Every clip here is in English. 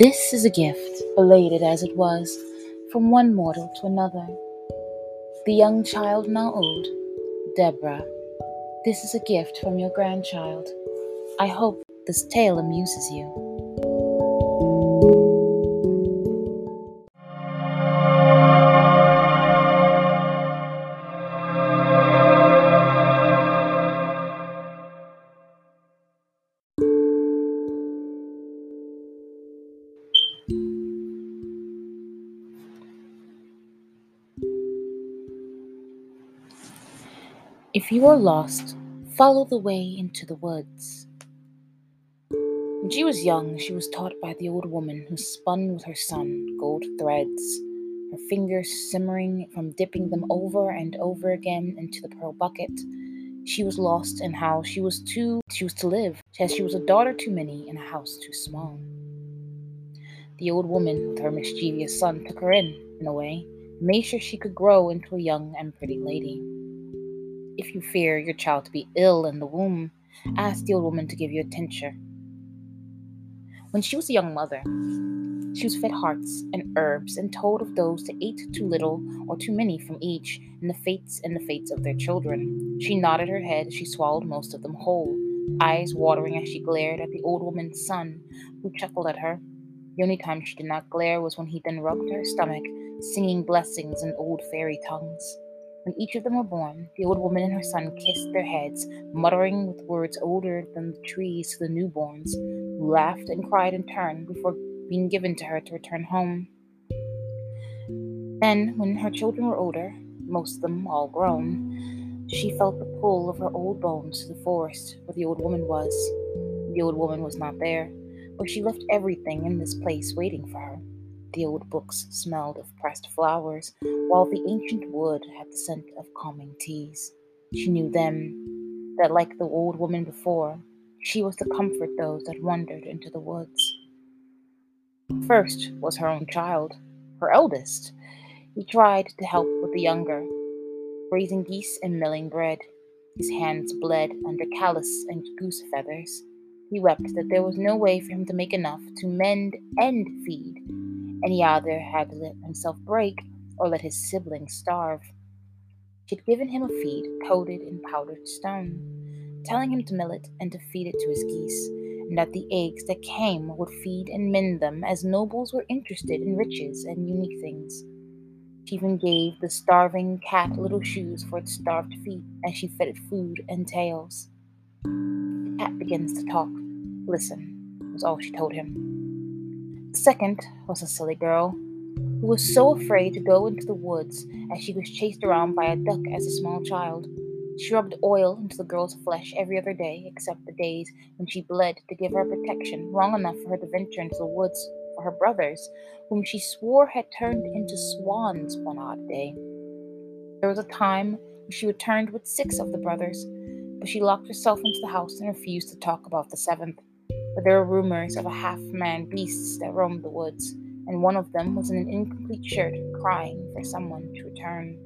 This is a gift, belated as it was, from one mortal to another. The young child now old, Deborah. This is a gift from your grandchild. I hope this tale amuses you. If you are lost, follow the way into the woods. When she was young, she was taught by the old woman who spun with her son gold threads, her fingers simmering from dipping them over and over again into the pearl bucket. She was lost in how she was too she was to live, as she was a daughter too many in a house too small. The old woman with her mischievous son took her in, in a way, made sure she could grow into a young and pretty lady. If you fear your child to be ill in the womb, ask the old woman to give you a tincture. When she was a young mother, she was fed hearts and herbs and told of those that ate too little or too many from each, and the fates and the fates of their children. She nodded her head as she swallowed most of them whole, eyes watering as she glared at the old woman's son, who chuckled at her. The only time she did not glare was when he then rubbed her stomach, singing blessings in old fairy tongues. When each of them were born, the old woman and her son kissed their heads, muttering with words older than the trees to the newborns, who laughed and cried in turn before being given to her to return home. Then, when her children were older, most of them all grown, she felt the pull of her old bones to the forest where the old woman was. The old woman was not there, for she left everything in this place waiting for her. The old books smelled of pressed flowers, while the ancient wood had the scent of calming teas. She knew then that, like the old woman before, she was to comfort those that wandered into the woods. First was her own child, her eldest. He tried to help with the younger, raising geese and milling bread. His hands bled under callus and goose feathers. He wept that there was no way for him to make enough to mend and feed and he either had to let himself break or let his siblings starve. She had given him a feed coated in powdered stone, telling him to mill it and to feed it to his geese, and that the eggs that came would feed and mend them as nobles were interested in riches and unique things. She even gave the starving cat little shoes for its starved feet as she fed it food and tails. The cat begins to talk. Listen, was all she told him. Second was a silly girl who was so afraid to go into the woods as she was chased around by a duck as a small child. She rubbed oil into the girl's flesh every other day, except the days when she bled to give her protection long enough for her to venture into the woods for her brothers, whom she swore had turned into swans one odd day. There was a time when she returned with six of the brothers, but she locked herself into the house and refused to talk about the seventh but there were rumors of a half man beasts that roamed the woods, and one of them was in an incomplete shirt crying for someone to return.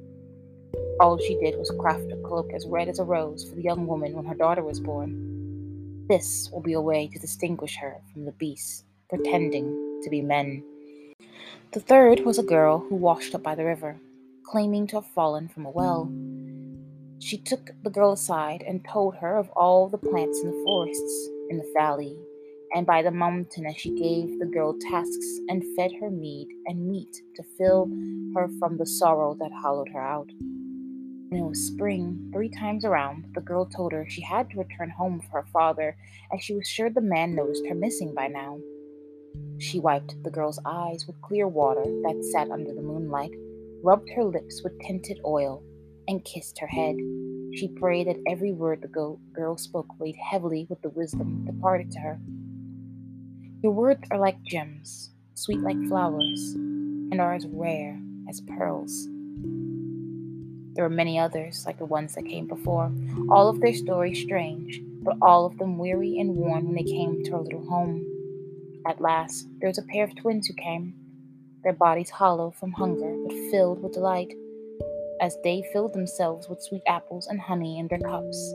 All she did was craft a cloak as red as a rose for the young woman when her daughter was born. This will be a way to distinguish her from the beasts, pretending to be men. The third was a girl who washed up by the river, claiming to have fallen from a well. She took the girl aside and told her of all the plants in the forests in the valley and by the mountain as she gave the girl tasks and fed her mead and meat to fill her from the sorrow that hollowed her out. When it was spring, three times around, the girl told her she had to return home for her father, as she was sure the man noticed her missing by now. She wiped the girl's eyes with clear water that sat under the moonlight, rubbed her lips with tinted oil, and kissed her head. She prayed that every word the girl spoke weighed heavily with the wisdom departed to her. Your words are like gems, sweet like flowers, and are as rare as pearls. There were many others, like the ones that came before, all of their stories strange, but all of them weary and worn when they came to our little home. At last, there was a pair of twins who came, their bodies hollow from hunger, but filled with delight, as they filled themselves with sweet apples and honey in their cups.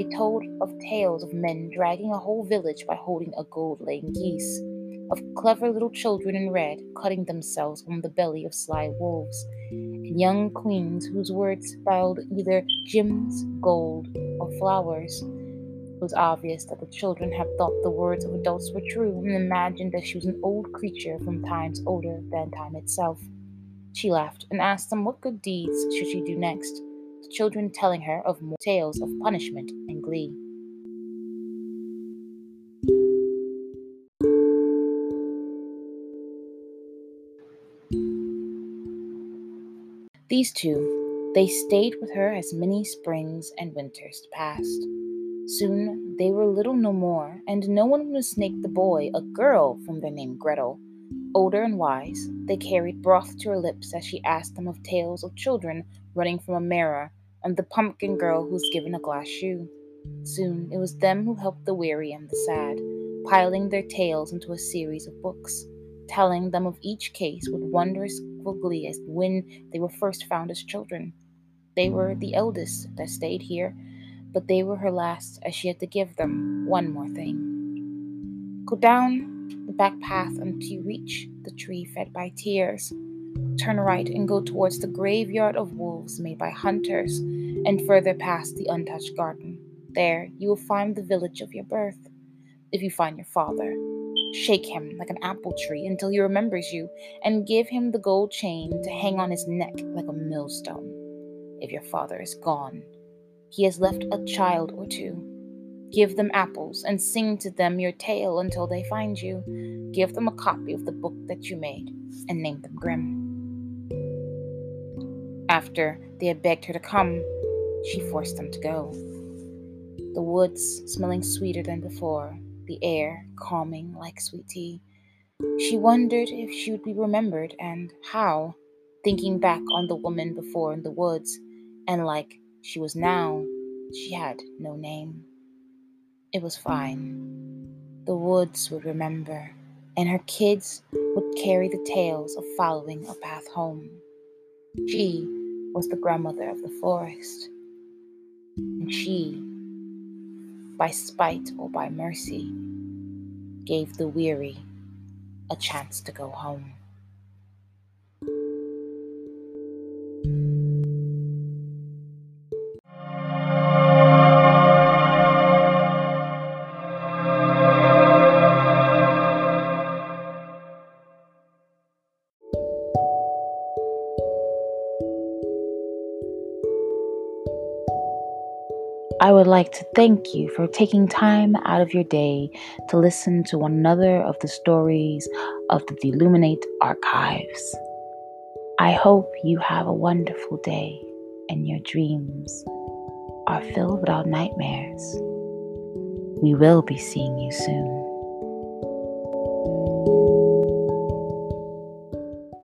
They told of tales of men dragging a whole village by holding a gold laying geese, of clever little children in red cutting themselves from the belly of sly wolves, and young queens whose words spelled either gems, gold, or flowers. It was obvious that the children had thought the words of adults were true and imagined that she was an old creature from times older than time itself. She laughed and asked them what good deeds should she do next, the children telling her of more tales of punishment and glee. These two, they stayed with her as many springs and winters passed. Soon they were little no more, and no one would mistake the boy, a girl, from their name Gretel. Older and wise, they carried broth to her lips as she asked them of tales of children running from a mirror, and the pumpkin girl who's given a glass shoe. Soon it was them who helped the weary and the sad, piling their tales into a series of books, telling them of each case with wondrous glee as when they were first found as children. They were the eldest that stayed here but they were her last as she had to give them one more thing. Go down the back path until you reach the tree fed by tears. Turn right and go towards the graveyard of wolves made by hunters, and further past the untouched garden. There you will find the village of your birth. If you find your father, shake him like an apple tree until he remembers you, and give him the gold chain to hang on his neck like a millstone. If your father is gone, he has left a child or two. Give them apples and sing to them your tale until they find you. Give them a copy of the book that you made and name them Grimm. After they had begged her to come, she forced them to go. The woods smelling sweeter than before, the air calming like sweet tea. She wondered if she would be remembered and how, thinking back on the woman before in the woods, and like she was now, she had no name. It was fine. The woods would remember, and her kids would carry the tales of following a path home. She was the grandmother of the forest, and she, by spite or by mercy, gave the weary a chance to go home. I would like to thank you for taking time out of your day to listen to one another of the stories of the Deluminate archives. I hope you have a wonderful day and your dreams are filled without nightmares. We will be seeing you soon.